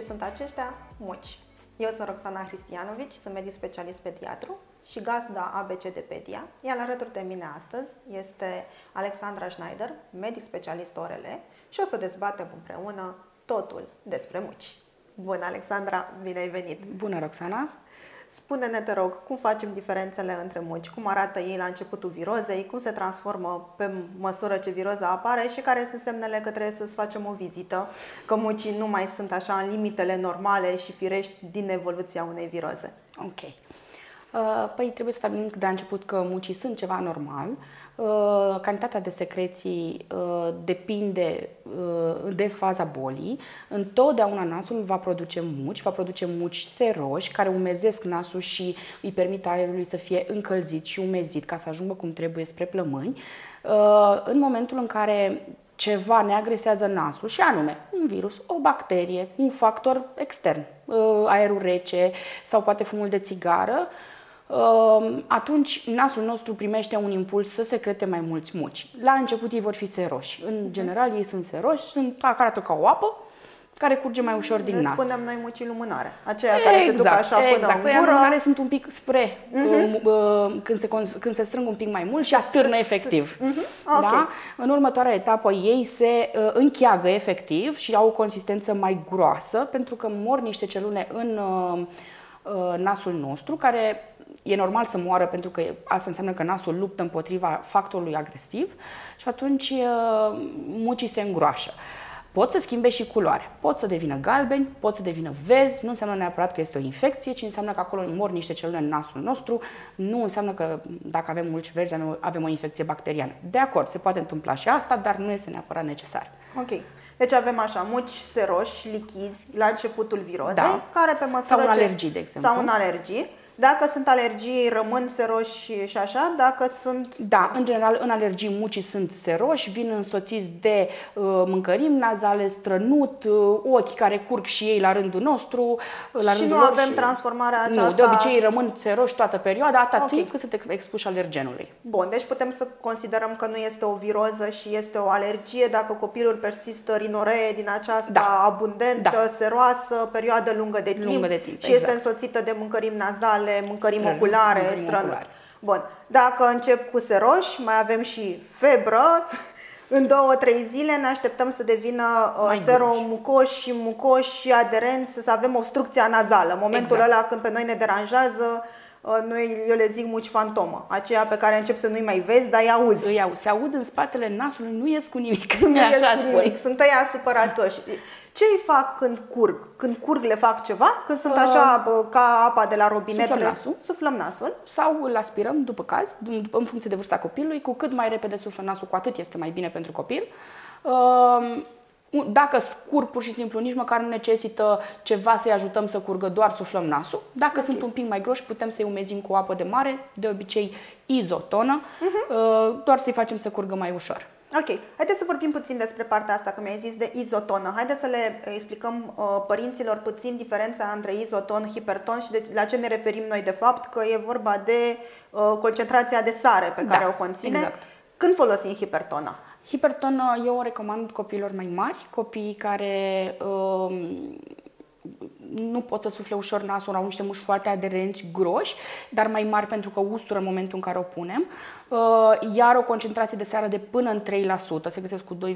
Seroși, seromucoși, mucopurulenți, ce sunt aceștia? Muci. Eu sunt Roxana Cristianovici, sunt medic specialist pediatru și gazda ABCDpedia, iar alături de mine astăzi este Alexandra Schneider, medic specialist ORL și o să dezbatem împreună totul despre muci. Bună, Alexandra, bine ai venit! Bună, Roxana! Spune-ne, te rog, cum facem diferențele între muci? Cum arată ei la începutul virozei? Cum se transformă pe măsură ce viroza apare? Și care sunt semnele că trebuie să-ți facem o vizită? Că mucii nu mai sunt așa în limitele normale și firești din evoluția unei viroze. Ok. Uh, păi trebuie să stabilim de la început că mucii sunt ceva normal. Uh, cantitatea de secreții uh, depinde de faza bolii. Întotdeauna nasul va produce muci, va produce muci seroși care umezesc nasul și îi permit aerului să fie încălzit și umezit ca să ajungă cum trebuie spre plămâni. În momentul în care ceva ne agresează nasul și anume un virus, o bacterie, un factor extern, aerul rece sau poate fumul de țigară, Ehm, atunci nasul nostru primește un impuls să secrete mai mulți muci. La început ei vor fi seroși. În mhm. general ei sunt seroși, sunt arată ca o apă, care curge mai ușor din nas. spunem noi mucii lumânare, aceia exact, care se duc exact, așa până exact. în gură. lumânare sunt un pic spre, uh-huh. când, se, când se strâng un pic mai mult și atârnă efectiv. Uh-huh. Okay. Da? În următoarea etapă ei se uh, încheagă efectiv și au o consistență mai groasă pentru că mor niște celule în uh, uh, nasul nostru care e normal să moară pentru că asta înseamnă că nasul luptă împotriva factorului agresiv și atunci uh, mucii se îngroașă. Pot să schimbe și culoare. Pot să devină galbeni, pot să devină verzi, nu înseamnă neapărat că este o infecție, ci înseamnă că acolo mor niște celule în nasul nostru, nu înseamnă că dacă avem mulți verzi avem o infecție bacteriană. De acord, se poate întâmpla și asta, dar nu este neapărat necesar. Ok. Deci avem așa, muci seroși, lichizi la începutul virozei, da. care pe măsură sau un ce... alergii, de exemplu. Sau un alergii dacă sunt alergii, rămân seroși și așa, dacă sunt... Da, în general, în alergii mucii sunt seroși, vin însoțiți de uh, mâncărimi nazale, strănut, uh, ochi care curg și ei la rândul nostru. Uh, la și rândul nu avem și... transformarea aceasta... Nu, de obicei rămân seroși toată perioada, atâta okay. timp cât sunt expuși alergenului. Bun, deci putem să considerăm că nu este o viroză și este o alergie dacă copilul persistă rinoree din aceasta da. abundentă, da. seroasă, perioadă lungă de timp, lungă de timp și exact. este însoțită de mâncărimi nazale ale mâncării Strănut, oculare, strănut. Bun. Dacă încep cu seroși, mai avem și febră. În două, trei zile ne așteptăm să devină uh, seromucoși și mucoși și aderenți, să avem obstrucția nazală. În momentul exact. ăla când pe noi ne deranjează, uh, noi, eu le zic muci fantomă, aceea pe care încep să nu-i mai vezi, dar îi auzi. Îi auzi, se aud în spatele nasului, nu ies cu nimic. Nu ies cu nimic, sunt ăia supăratoși. Ce îi fac când curg? Când curg le fac ceva? Când sunt așa uh, bă, ca apa de la robinet? Suflăm nasul. Suflăm nasul. Sau îl aspirăm după caz, în funcție de vârsta copilului. Cu cât mai repede suflăm nasul, cu atât este mai bine pentru copil. Uh, dacă scurg pur și simplu, nici măcar nu necesită ceva să-i ajutăm să curgă, doar suflăm nasul. Dacă okay. sunt un pic mai groși, putem să-i umezim cu apă de mare, de obicei izotonă, uh-huh. doar să-i facem să curgă mai ușor. Ok, haideți să vorbim puțin despre partea asta, că mi-ai zis de izotonă. Haideți să le explicăm uh, părinților puțin diferența între izoton, hiperton și de, la ce ne referim noi de fapt, că e vorba de uh, concentrația de sare pe care da, o conține. Exact. Când folosim hipertona? Hipertonă eu o recomand copiilor mai mari, copiii care uh, nu pot să sufle ușor nasul, au niște muși foarte aderenți, groși, dar mai mari pentru că ustură în momentul în care o punem. Uh, iar o concentrație de seară de până în 3%, se găsesc cu 2,2-2,6-3%.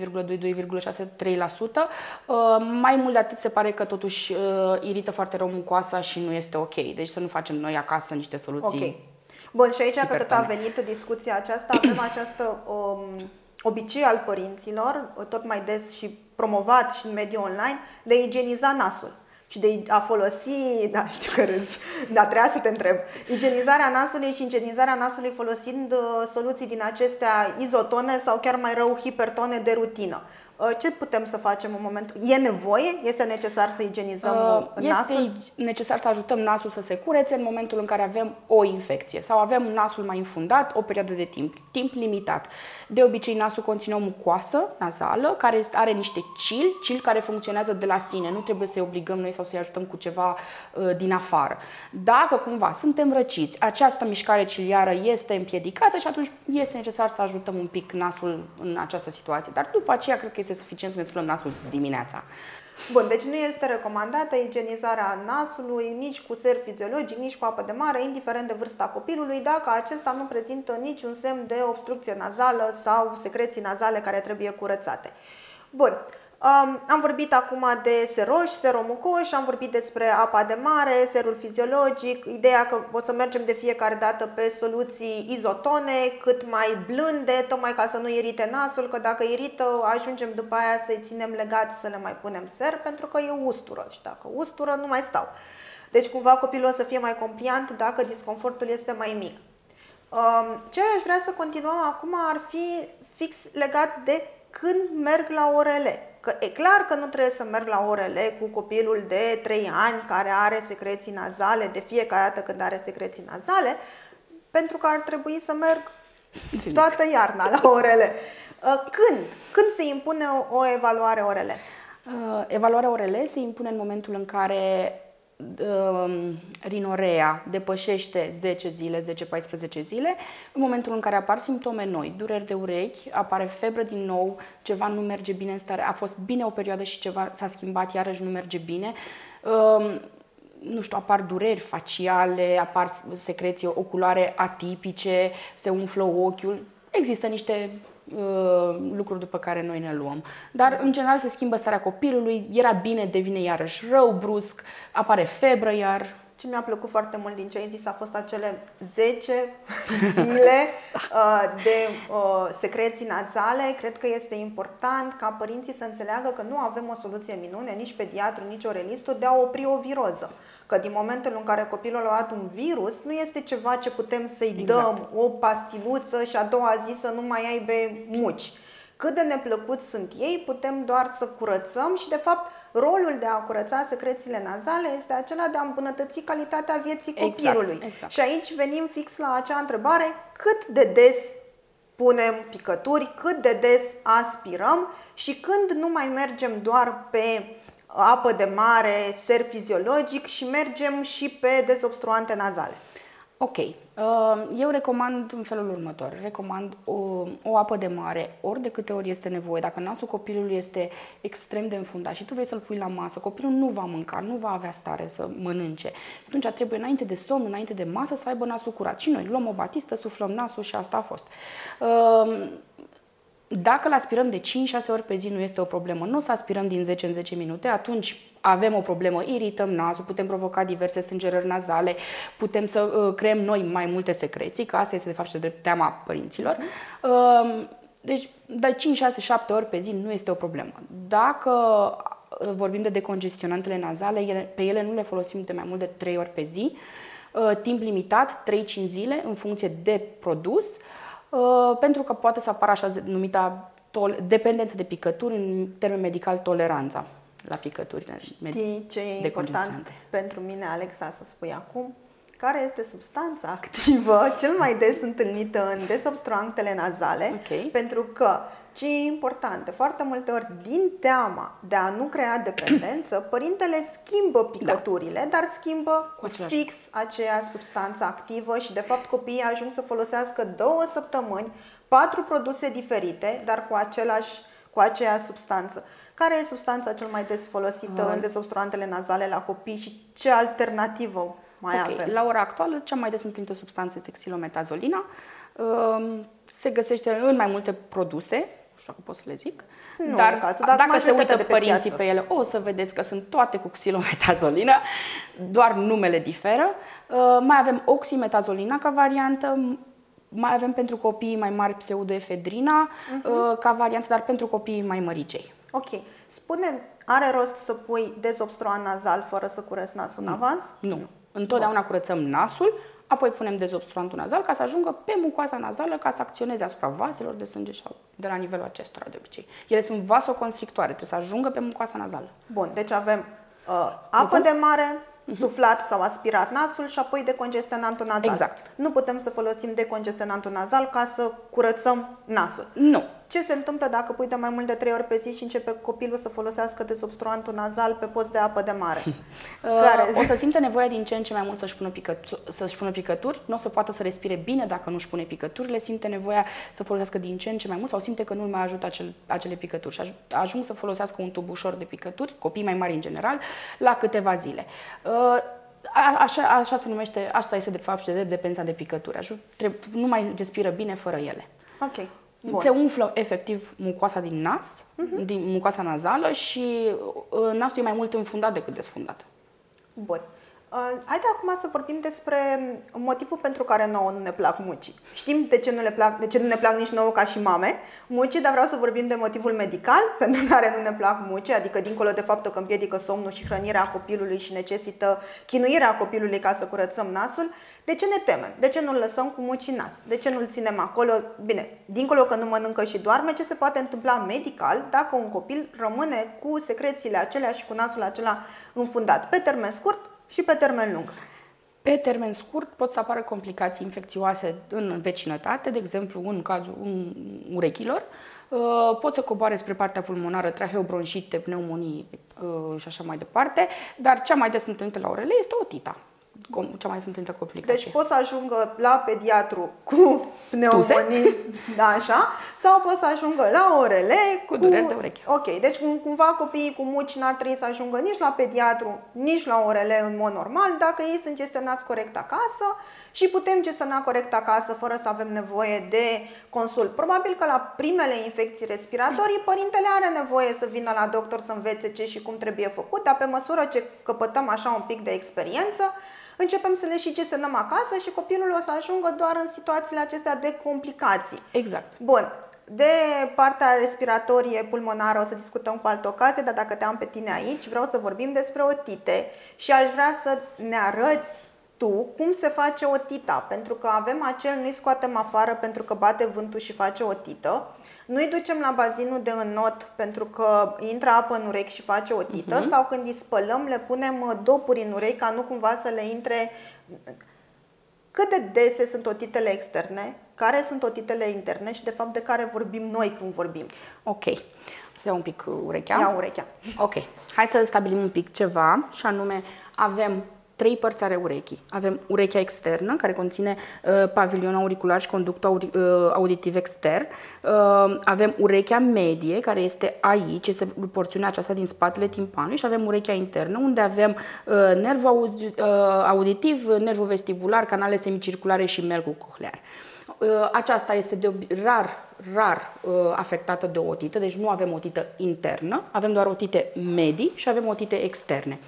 Uh, mai mult de atât se pare că totuși uh, irită foarte rău mucoasa și nu este ok. Deci să nu facem noi acasă niște soluții. Okay. Bun, și aici că tot a venit discuția aceasta, avem această um, obicei al părinților, tot mai des și promovat și în mediul online, de a igieniza nasul și de a folosi, da, știu că râzi, dar trebuia să te întreb, igienizarea nasului și igienizarea nasului folosind uh, soluții din acestea izotone sau chiar mai rău hipertone de rutină. Uh, ce putem să facem în momentul? E nevoie? Este necesar să igienizăm uh, este nasul? Este necesar să ajutăm nasul să se curețe în momentul în care avem o infecție sau avem nasul mai infundat o perioadă de timp, timp limitat. De obicei nasul conține o mucoasă nazală care are niște cili, cili care funcționează de la sine. Nu trebuie să-i obligăm noi sau să-i ajutăm cu ceva uh, din afară. Dacă cumva suntem răciți, această mișcare ciliară este împiedicată și atunci este necesar să ajutăm un pic nasul în această situație. Dar după aceea cred că este este suficient să ne spălăm nasul dimineața. Bun, deci nu este recomandată igienizarea nasului nici cu ser fiziologic, nici cu apă de mare, indiferent de vârsta copilului, dacă acesta nu prezintă niciun semn de obstrucție nazală sau secreții nazale care trebuie curățate. Bun, Um, am vorbit acum de seroși, seromucoși, am vorbit despre apa de mare, serul fiziologic, ideea că o să mergem de fiecare dată pe soluții izotone, cât mai blânde, tocmai ca să nu irite nasul, că dacă irită, ajungem după aia să-i ținem legat să le mai punem ser, pentru că e ustură și dacă ustură, nu mai stau. Deci cumva copilul o să fie mai compliant dacă disconfortul este mai mic. Um, ce aș vrea să continuăm acum ar fi fix legat de când merg la orele. Că e clar că nu trebuie să merg la orele cu copilul de 3 ani care are secreții nazale de fiecare dată când are secreții nazale, pentru că ar trebui să merg toată iarna la orele. Uh, când? Când se impune o, o evaluare orele? Uh, evaluarea orele se impune în momentul în care Um, rinorea depășește 10 zile, 10-14 zile, în momentul în care apar simptome noi, dureri de urechi, apare febră din nou, ceva nu merge bine în stare, a fost bine o perioadă și ceva s-a schimbat, iarăși nu merge bine, um, nu știu, apar dureri faciale, apar secreții oculare atipice, se umflă ochiul, există niște Uh, lucruri după care noi ne luăm. Dar, în general, se schimbă starea copilului, era bine, devine iarăși rău, brusc, apare febră iar. Ce mi-a plăcut foarte mult din ce ai zis a fost acele 10 zile uh, de uh, secreții nazale. Cred că este important ca părinții să înțeleagă că nu avem o soluție minune, nici pediatru, nici orelistul, de a opri o viroză. Că din momentul în care copilul a luat un virus, nu este ceva ce putem să-i exact. dăm o pastiluță și a doua zi să nu mai aibă muci. Cât de neplăcuți sunt ei, putem doar să curățăm și, de fapt, rolul de a curăța secrețiile nazale este acela de a îmbunătăți calitatea vieții exact, copilului. Exact, exact. Și aici venim fix la acea întrebare, cât de des punem picături, cât de des aspirăm și când nu mai mergem doar pe apă de mare, ser fiziologic și mergem și pe dezobstruante nazale. Ok. Uh, eu recomand în felul următor. Recomand o, o apă de mare, ori de câte ori este nevoie. Dacă nasul copilului este extrem de înfundat și tu vrei să-l pui la masă, copilul nu va mânca, nu va avea stare să mănânce. Atunci trebuie înainte de somn, înainte de masă să aibă nasul curat. Și noi luăm o batistă, suflăm nasul și asta a fost. Uh, dacă îl aspirăm de 5-6 ori pe zi nu este o problemă, nu o să aspirăm din 10 în 10 minute, atunci avem o problemă, irităm nasul, putem provoca diverse sângerări nazale, putem să uh, creăm noi mai multe secreții, că asta este de fapt și de teama părinților. Uh, deci de 5, 6, 7 ori pe zi nu este o problemă. Dacă uh, vorbim de decongestionantele nazale, ele, pe ele nu le folosim de mai mult de 3 ori pe zi, uh, timp limitat, 3-5 zile în funcție de produs. Uh, Uh, pentru că poate să apară așa numita tol- dependență de picături, în termen medical toleranța la picături. Știi ce e important pentru mine, Alexa, să spui acum? Care este substanța activă cel mai des întâlnită în desobstruantele nazale? Okay. Pentru că ce e important, de foarte multe ori, din teama de a nu crea dependență, părintele schimbă picăturile, da. dar schimbă Cu fix aceea substanță activă și, de fapt, copiii ajung să folosească două săptămâni patru produse diferite, dar cu același cu aceeași substanță. Care e substanța cel mai des folosită uh. în desobstruantele nazale la copii și ce alternativă mai okay. avem? La ora actuală, cea mai des întâlnită substanță este xilometazolina. Um, se găsește în mai multe produse, știu dacă pot să le zic. Nu Dar cazul, dacă, dacă se uită pe părinții piață. pe ele, o să vedeți că sunt toate cu xilometazolină, doar numele diferă. Uh, mai avem oximetazolina ca variantă, mai avem pentru copiii mai mari pseudoefedrina uh-huh. ca variantă, dar pentru copiii mai măricei. Ok. spune are rost să pui dezobstruant nazal fără să curăți nasul nu. în avans? Nu. Întotdeauna Bun. curățăm nasul, apoi punem dezobstruantul nazal ca să ajungă pe mucoasa nazală ca să acționeze asupra vaselor de sânge sau de la nivelul acestora de obicei. Ele sunt vasoconstrictoare, trebuie să ajungă pe mucoasa nazală. Bun, deci avem uh, apă de mare, mhm. suflat sau aspirat nasul și apoi decongestionantul nazal. Exact. Nu putem să folosim decongestionantul nazal ca să curățăm nasul. Nu. Ce se întâmplă dacă pui de mai mult de 3 ori pe zi și începe copilul să folosească dezobstruantul nazal pe post de apă de mare? Care? O să simte nevoia din ce în ce mai mult să-și pună, picături, să-și pună picături, nu o să poată să respire bine dacă nu-și pune picăturile, simte nevoia să folosească din ce în ce mai mult sau simte că nu mai ajută acel, acele picături și ajung să folosească un tub ușor de picături, copii mai mari în general, la câteva zile. Așa, așa se numește, asta este de fapt de dependența de picături. Nu mai respiră bine fără ele. Ok. Bun. Se umflă efectiv mucoasa din nas, uh-huh. din mucoasa nazală și uh, nasul e mai mult înfundat decât desfundat. Bun. Uh, haide acum să vorbim despre motivul pentru care nouă nu ne plac mucii. Știm de ce nu, le plac, de ce nu ne plac nici nouă ca și mame mucii, dar vreau să vorbim de motivul medical pentru care nu ne plac mucii, adică dincolo de faptul că împiedică somnul și hrănirea copilului și necesită chinuirea copilului ca să curățăm nasul. De ce ne temem? De ce nu-l lăsăm cu muci în nas? De ce nu-l ținem acolo? Bine, dincolo că nu mănâncă și doarme, ce se poate întâmpla medical dacă un copil rămâne cu secrețiile acelea și cu nasul acela înfundat? Pe termen scurt și pe termen lung. Pe termen scurt pot să apară complicații infecțioase în vecinătate, de exemplu în cazul urechilor, uh, pot să coboare spre partea pulmonară, traheobronșite, pneumonii uh, și așa mai departe, dar cea mai des întâlnită la orele este otita cea mai sunt între complicații. Deci pot să ajungă la pediatru cu pneumonii, da, așa, sau pot să ajungă la orele cu, cu dureri de ureche. Ok, deci cumva copiii cu muci n-ar trebui să ajungă nici la pediatru, nici la orele în mod normal, dacă ei sunt gestionați corect acasă și putem gestiona corect acasă fără să avem nevoie de consult. Probabil că la primele infecții respiratorii, părintele are nevoie să vină la doctor să învețe ce și cum trebuie făcut, dar pe măsură ce căpătăm așa un pic de experiență, începem să le și gestionăm acasă și copilul o să ajungă doar în situațiile acestea de complicații. Exact. Bun. De partea respiratorie pulmonară o să discutăm cu altă ocazie, dar dacă te am pe tine aici, vreau să vorbim despre otite și aș vrea să ne arăți tu cum se face otita, pentru că avem acel nu-i scoatem afară pentru că bate vântul și face otită, nu-i ducem la bazinul de înnot pentru că intră apă în urechi și face otită uh-huh. sau când îi spălăm le punem uh, dopuri în urechi ca nu cumva să le intre cât de dese sunt otitele externe, care sunt otitele interne și de fapt de care vorbim noi când vorbim. Ok. Să iau un pic urechea. Ia urechea. Ok. Hai să stabilim un pic ceva și anume avem trei părți ale urechii. Avem urechea externă, care conține uh, pavilion auricular și conductul audi, uh, auditiv extern. Uh, avem urechea medie, care este aici, este porțiunea aceasta din spatele timpanului și avem urechea internă, unde avem uh, nervul audi, uh, auditiv, nervul vestibular, canale semicirculare și melcul cochlear. Uh, aceasta este de rar, rar uh, afectată de o otită, deci nu avem otită internă, avem doar otite medii și avem otite externe.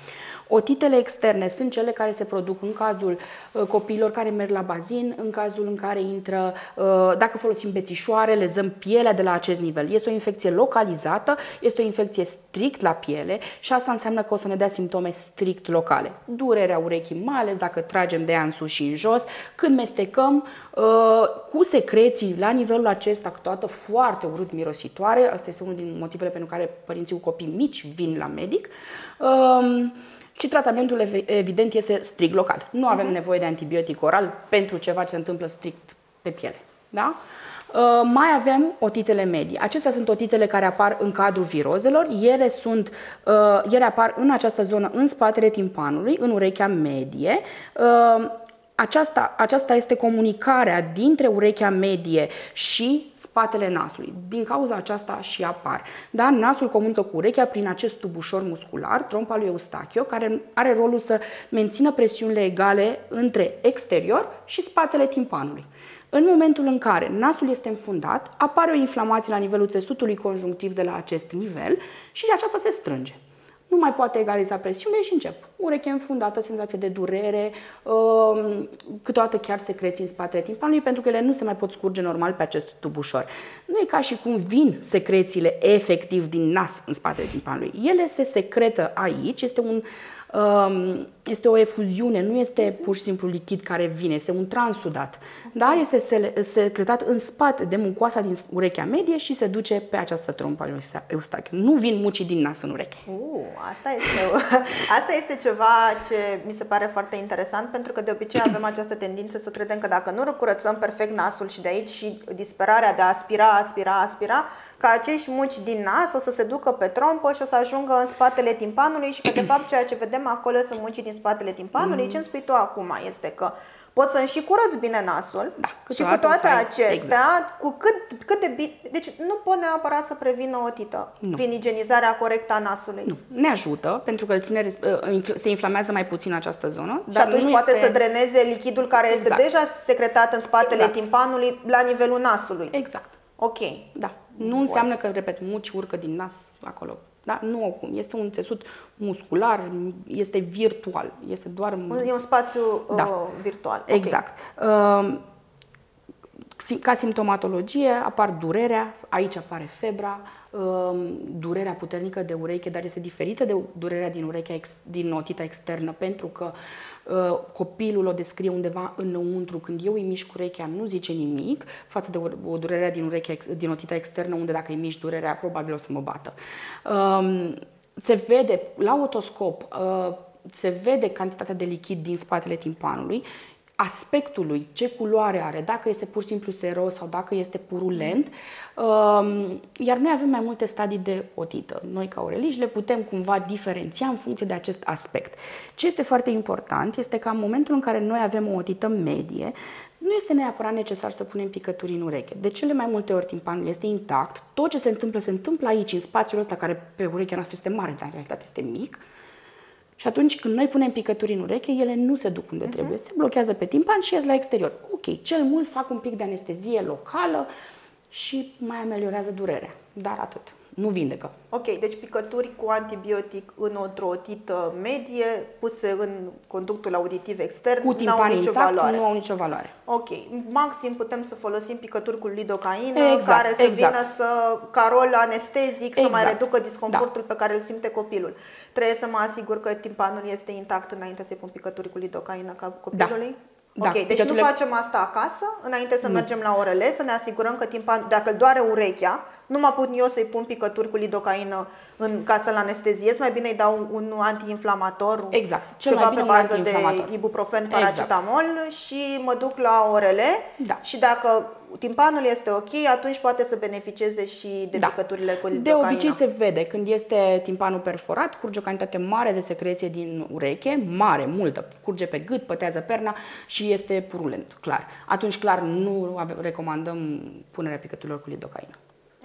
Otitele externe sunt cele care se produc în cazul uh, copiilor care merg la bazin, în cazul în care intră, uh, dacă folosim bețișoare, lezăm pielea de la acest nivel. Este o infecție localizată, este o infecție strict la piele și asta înseamnă că o să ne dea simptome strict locale. Durerea urechii, mai ales dacă tragem de ea în sus și în jos, când mestecăm uh, cu secreții la nivelul acesta, toată foarte urât mirositoare, asta este unul din motivele pentru care părinții cu copii mici vin la medic. Um, și tratamentul evident este strict local. Nu avem uh-huh. nevoie de antibiotic oral pentru ceva ce se întâmplă strict pe piele. Da? Uh, mai avem otitele medii. Acestea sunt otitele care apar în cadrul virozelor. Ele, sunt, uh, ele apar în această zonă, în spatele timpanului, în urechea medie. Uh, aceasta, aceasta este comunicarea dintre urechea medie și spatele nasului. Din cauza aceasta și apar. Da? Nasul comunică cu urechea prin acest tub ușor muscular, trompa lui Eustachio, care are rolul să mențină presiunile egale între exterior și spatele timpanului. În momentul în care nasul este înfundat, apare o inflamație la nivelul țesutului conjunctiv de la acest nivel și aceasta se strânge nu mai poate egaliza presiune și încep. Ureche înfundată, senzație de durere, um, câteodată chiar secreții în spatele timpanului, pentru că ele nu se mai pot scurge normal pe acest tub ușor. Nu e ca și cum vin secrețiile efectiv din nas în spatele timpanului. Ele se secretă aici, este un um, este o efuziune, nu este pur și simplu lichid care vine, este un transudat. Da? Este secretat în spate de mucoasa din urechea medie și se duce pe această trompă a eustachiu. Nu vin mucii din nas în ureche. Uh, asta, este, asta este ceva ce mi se pare foarte interesant pentru că de obicei avem această tendință să credem că dacă nu curățăm perfect nasul și de aici și disperarea de a aspira, aspira, aspira, că acești muci din nas o să se ducă pe trompă și o să ajungă în spatele timpanului și că de fapt ceea ce vedem acolo sunt muci din spatele timpanului. Mm. Ce îmi spui tu acum este că poți să-mi și curăț bine nasul da, și cu toate acestea, exact. cu cât, cât de bine, deci nu pot neapărat să prevină o tită nu. prin igienizarea corectă a nasului. Nu, ne ajută pentru că îl ține, uh, se inflamează mai puțin această zonă. Și dar atunci poate este... să dreneze lichidul care exact. este deja secretat în spatele exact. timpanului la nivelul nasului. Exact. Ok. Da. Nu înseamnă că, repet, muci urcă din nas acolo. Da? Nu, este un țesut muscular, este virtual, este doar... E un spațiu da. uh, virtual. Exact. Okay. Uh, ca simptomatologie apar durerea, aici apare febra, um, durerea puternică de ureche, dar este diferită de durerea din urechea ex, din otita externă, pentru că uh, copilul o descrie undeva înăuntru. Când eu îi mișc urechea, nu zice nimic față de o, o durere din, urechea, din otita externă, unde dacă îi mișc durerea, probabil o să mă bată. Um, se vede la otoscop, uh, se vede cantitatea de lichid din spatele timpanului aspectului, ce culoare are, dacă este pur și simplu seros sau dacă este purulent, um, iar noi avem mai multe stadii de otită. Noi, ca oreliși, le putem cumva diferenția în funcție de acest aspect. Ce este foarte important este că în momentul în care noi avem o otită medie, nu este neapărat necesar să punem picături în ureche. De cele mai multe ori timpanul este intact, tot ce se întâmplă, se întâmplă aici, în spațiul ăsta care pe urechea noastră este mare, dar în realitate este mic, și atunci când noi punem picături în ureche, ele nu se duc unde uh-huh. trebuie, se blochează pe timpan și ies la exterior. Ok, cel mult fac un pic de anestezie locală și mai ameliorează durerea, dar atât. Nu vindecă. Ok, deci picături cu antibiotic în o trotită medie puse în conductul auditiv extern cu nu au nicio intact, valoare. Nu au nicio valoare. Ok, maxim putem să folosim picături cu lidocaină exact, care să exact. vină să, ca rol anestezic, exact. să mai exact. reducă disconfortul da. pe care îl simte copilul. Trebuie să mă asigur că timpanul este intact înainte să-i pun picături cu lidocaină ca copilului? Da. Ok, da, deci nu facem asta acasă, înainte să nu. mergem la orele, să ne asigurăm că timpan, dacă îl doare urechea, nu mă pun eu să-i pun picături cu lidocaină în, ca să-l anesteziez, mai bine îi dau un antiinflamator, exact. Cel ceva mai bine pe bază de ibuprofen, exact. paracetamol exact. și mă duc la orele da. și dacă timpanul este ok, atunci poate să beneficieze și de da. picăturile cu lidocaină. De obicei se vede când este timpanul perforat, curge o cantitate mare de secreție din ureche, mare, multă, curge pe gât, pătează perna și este purulent, clar. Atunci clar nu recomandăm punerea picăturilor cu lidocaină.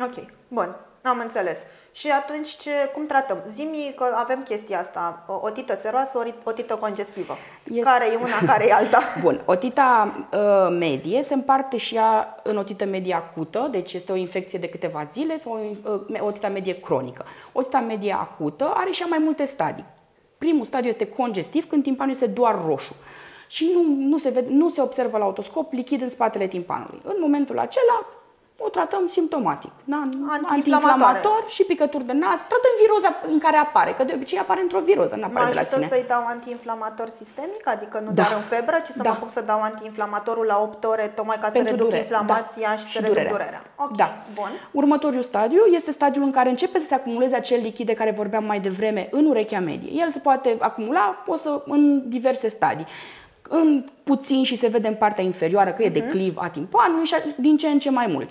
Ok, bun, am înțeles. Și atunci ce, cum tratăm? Zimi că avem chestia asta, o tită seroasă, o tită congestivă. Este... Care e una, care e alta? Bun, o tita uh, medie se împarte și ea în o tită medie acută, deci este o infecție de câteva zile sau o, uh, o tită medie cronică. O tită medie acută are și ea mai multe stadii. Primul stadiu este congestiv, când timpanul este doar roșu și nu, nu, se vede, nu se observă la autoscop lichid în spatele timpanului. În momentul acela o tratăm simptomatic. Da? Antiinflamator și picături de nas. Tratăm viroza în care apare, că de obicei apare într-o viroză, nu apare mă de la sine. să-i dau antiinflamator sistemic, adică nu da. doar în febră, ci să da. mă apuc să dau antiinflamatorul la 8 ore, tocmai ca Pentru să reduc durere. inflamația da. și, și să durerea. reduc durerea. Okay. Da. Bun. Următorul stadiu este stadiul în care începe să se acumuleze acel lichid de care vorbeam mai devreme în urechea medie. El se poate acumula o să, în diverse stadii în puțin și se vede în partea inferioară că e mhm. decliv a timpanului și din ce în ce mai mult.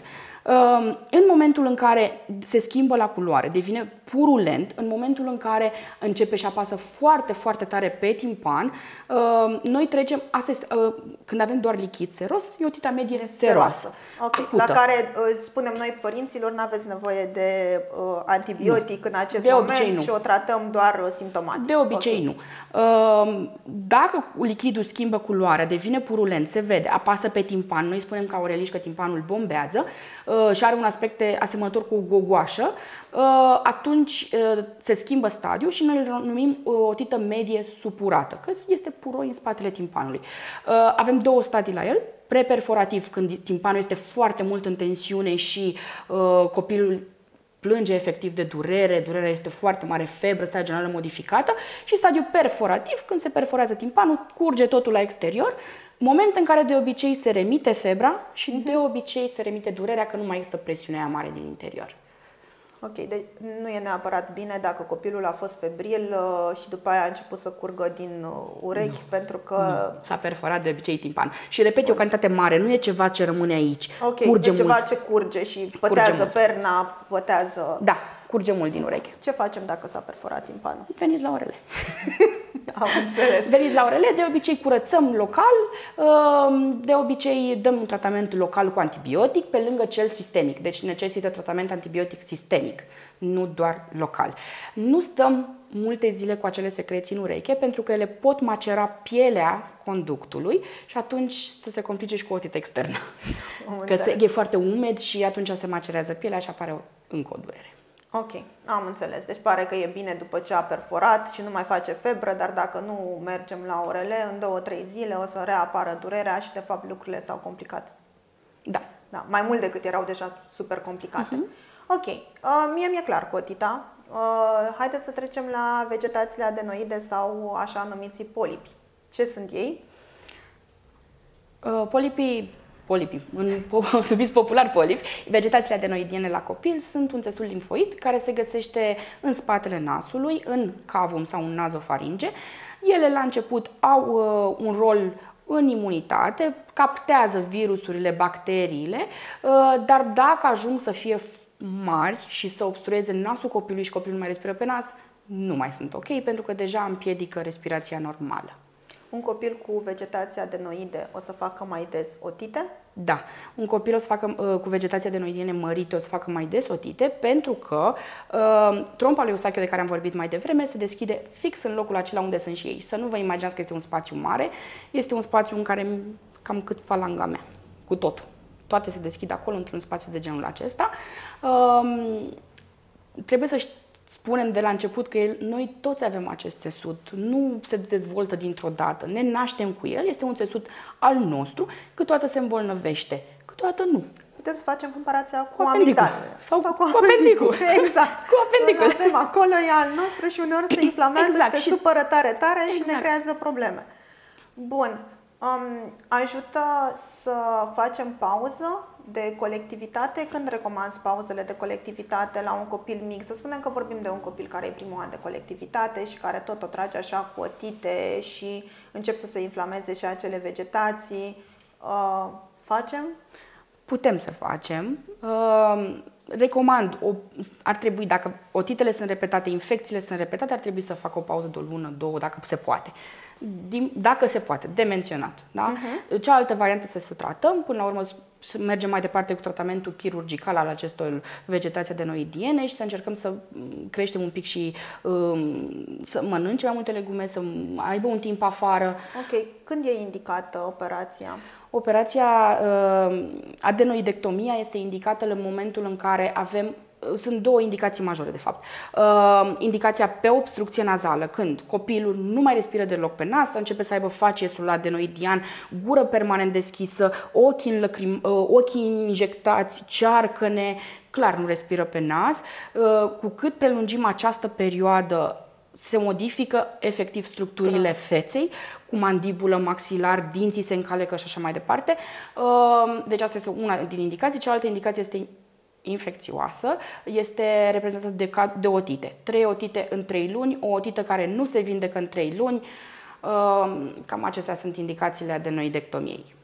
În momentul în care se schimbă la culoare, devine purulent, în momentul în care începe și apasă foarte, foarte tare pe timpan, noi trecem, asta este, când avem doar lichid seros, e o tita medie seroasă. seroasă. Okay. La care spunem noi părinților, nu aveți nevoie de uh, antibiotic nu. în acest de moment nu. și o tratăm doar simptomatic. De obicei okay. nu. Dacă lichidul schimbă culoarea, devine purulent, se vede, apasă pe timpan, noi spunem ca aureliș că timpanul bombează, Uh, și are un aspect asemănător cu o gogoașă, uh, atunci uh, se schimbă stadiul și noi îl numim o tită medie supurată, că este puroi în spatele timpanului. Avem două stadii la el, preperforativ, când timpanul este foarte mult în tensiune și copilul plânge efectiv de durere, durerea este foarte mare, febră, starea generală modificată și stadiul perforativ, când se perforează timpanul, curge totul la exterior, moment în care de obicei se remite febra și de obicei se remite durerea că nu mai există presiunea mare din interior. Ok, deci nu e neapărat bine dacă copilul a fost febril uh, și după aia a început să curgă din uh, urechi nu. pentru că... Nu. S-a perforat de obicei timpan. Și repet, e o cantitate mare, nu e ceva ce rămâne aici. Ok, curge e ceva mult. ce curge și pătează curge perna, pătează... Da, curge mult din ureche. Ce facem dacă s-a perforat timpanul? Veniți la orele. Am înțeles. Veniți la orele, de obicei curățăm local, uh, de obicei dăm un tratament local cu antibiotic pe lângă cel sistemic, deci necesită tratament antibiotic sistemic, nu doar local. Nu stăm multe zile cu acele secreții în ureche pentru că ele pot macera pielea conductului și atunci să se complice și cu otită externă. Că se, e foarte umed și atunci se macerează pielea și apare încă o durere. Ok, am înțeles. Deci pare că e bine după ce a perforat și nu mai face febră, dar dacă nu mergem la orele, în două, trei zile o să reapară durerea și de fapt lucrurile s-au complicat. Da. Da, mai mult decât erau deja super complicate. Uh-huh. Ok, uh, mie mi-e clar cotita. Uh, haideți să trecem la vegetațiile adenoide sau așa numiți polipi. Ce sunt ei? Uh, polipii polipi, în numiți popular polipi, vegetațiile adenoidiene la copil sunt un țesut limfoid care se găsește în spatele nasului, în cavum sau în nazofaringe. Ele la început au uh, un rol în imunitate, captează virusurile, bacteriile, uh, dar dacă ajung să fie mari și să obstrueze nasul copilului și copilul nu mai respiră pe nas, nu mai sunt ok pentru că deja împiedică respirația normală un copil cu vegetație adenoide o să facă mai des otite? Da, un copil o să facă uh, cu vegetația adenoidiene mărite o să facă mai des otite pentru că uh, trompa lui Eustachio de care am vorbit mai devreme se deschide fix în locul acela unde sunt și ei. Să nu vă imaginați că este un spațiu mare, este un spațiu în care cam cât falanga mea, cu totul. Toate se deschid acolo într-un spațiu de genul acesta. Uh, trebuie să știți spunem de la început că el, noi toți avem acest țesut, nu se dezvoltă dintr-o dată, ne naștem cu el, este un țesut al nostru, câteodată se îmbolnăvește, câteodată nu. Puteți să facem comparația cu, cu amigdalele. Sau, sau cu, cu apendicul. Exact. cu apendicul. Îl avem acolo, e al nostru și uneori se inflamează, exact. se și... supără tare, tare exact. și ne exact. creează probleme. Bun. Um, ajută să facem pauză de colectivitate, când recomanzi pauzele de colectivitate la un copil mic? Să spunem că vorbim de un copil care e primul an de colectivitate și care tot o trage așa cu otite și încep să se inflameze și acele vegetații. Uh, facem? Putem să facem. Uh, recomand, o, ar trebui, dacă otitele sunt repetate, infecțiile sunt repetate, ar trebui să facă o pauză de o lună, două, dacă se poate. Din, dacă se poate, de menționat. Da? Uh-huh. Cealaltă variantă este să tratăm, până la urmă să mergem mai departe cu tratamentul chirurgical al acestor vegetații adenoidiene și să încercăm să creștem un pic și um, să mănânce mai multe legume, să aibă un timp afară. Ok. Când e indicată operația? Operația uh, adenoidectomia este indicată în momentul în care avem sunt două indicații majore, de fapt. Uh, indicația pe obstrucție nazală, când copilul nu mai respiră deloc pe nas, începe să aibă facesul adenoidian, gură permanent deschisă, ochii, în lăcrim, uh, ochii injectați, cearcăne, clar nu respiră pe nas. Uh, cu cât prelungim această perioadă se modifică efectiv structurile da. feței, cu mandibulă, maxilar, dinții se încalecă și așa mai departe. Uh, deci asta este una din indicații. Cealaltă indicație este infecțioasă este reprezentată de, de otite. Trei otite în trei luni, o otită care nu se vindecă în trei luni. Uh, cam acestea sunt indicațiile adenoidectomiei.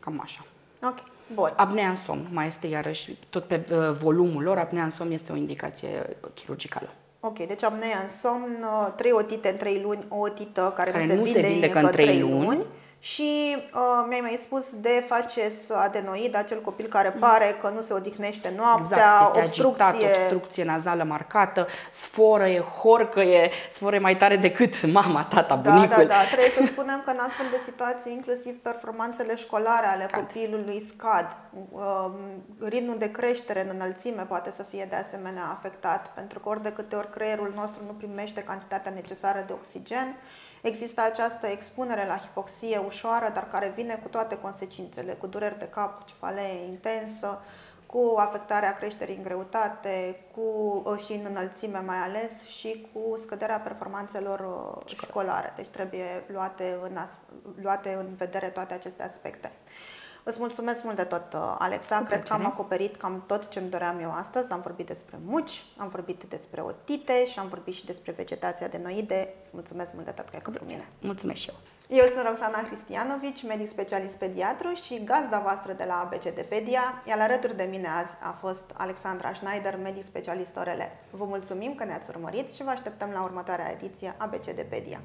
Cam așa. Ok. Bun. Apnea în somn mai este iarăși, tot pe uh, volumul lor, apnea în somn este o indicație chirurgicală. Ok, deci apnea în somn, uh, trei otite în trei luni, o otită care, care nu, se, nu se vindecă în trei luni, luni și uh, mi-ai mai spus de faces adenoid, acel copil care mm. pare că nu se odihnește noaptea, exact, este obstrucție. Agitat, obstrucție nazală marcată, sforă e, horcă e, sforă e mai tare decât mama, tata, da, bunicul. Da, da, da, trebuie să spunem că în astfel de situații inclusiv performanțele școlare ale scad. copilului scad. Uh, ritmul de creștere în înălțime poate să fie de asemenea afectat, pentru că ori de câte ori creierul nostru nu primește cantitatea necesară de oxigen, Există această expunere la hipoxie ușoară, dar care vine cu toate consecințele, cu dureri de cap, cefalee intensă, cu afectarea creșterii în greutate, cu uh, și în înălțime mai ales și cu scăderea performanțelor uh, școlare. Deci trebuie luate în, luate în vedere toate aceste aspecte. Îți mulțumesc mult de tot, uh, Alexa. Cu Cred plăcere. că am acoperit cam tot ce îmi doream eu astăzi. Am vorbit despre muci, am vorbit despre otite și am vorbit și despre vegetația de noide. Îți mulțumesc mult de tot că ai fost cu mine. Mulțumesc și eu. Eu sunt Roxana Cristianovici, medic specialist pediatru și gazda voastră de la ABCDpedia, iar alături de mine azi a fost Alexandra Schneider, medic specialist orele. Vă mulțumim că ne-ați urmărit și vă așteptăm la următoarea ediție ABCDpedia.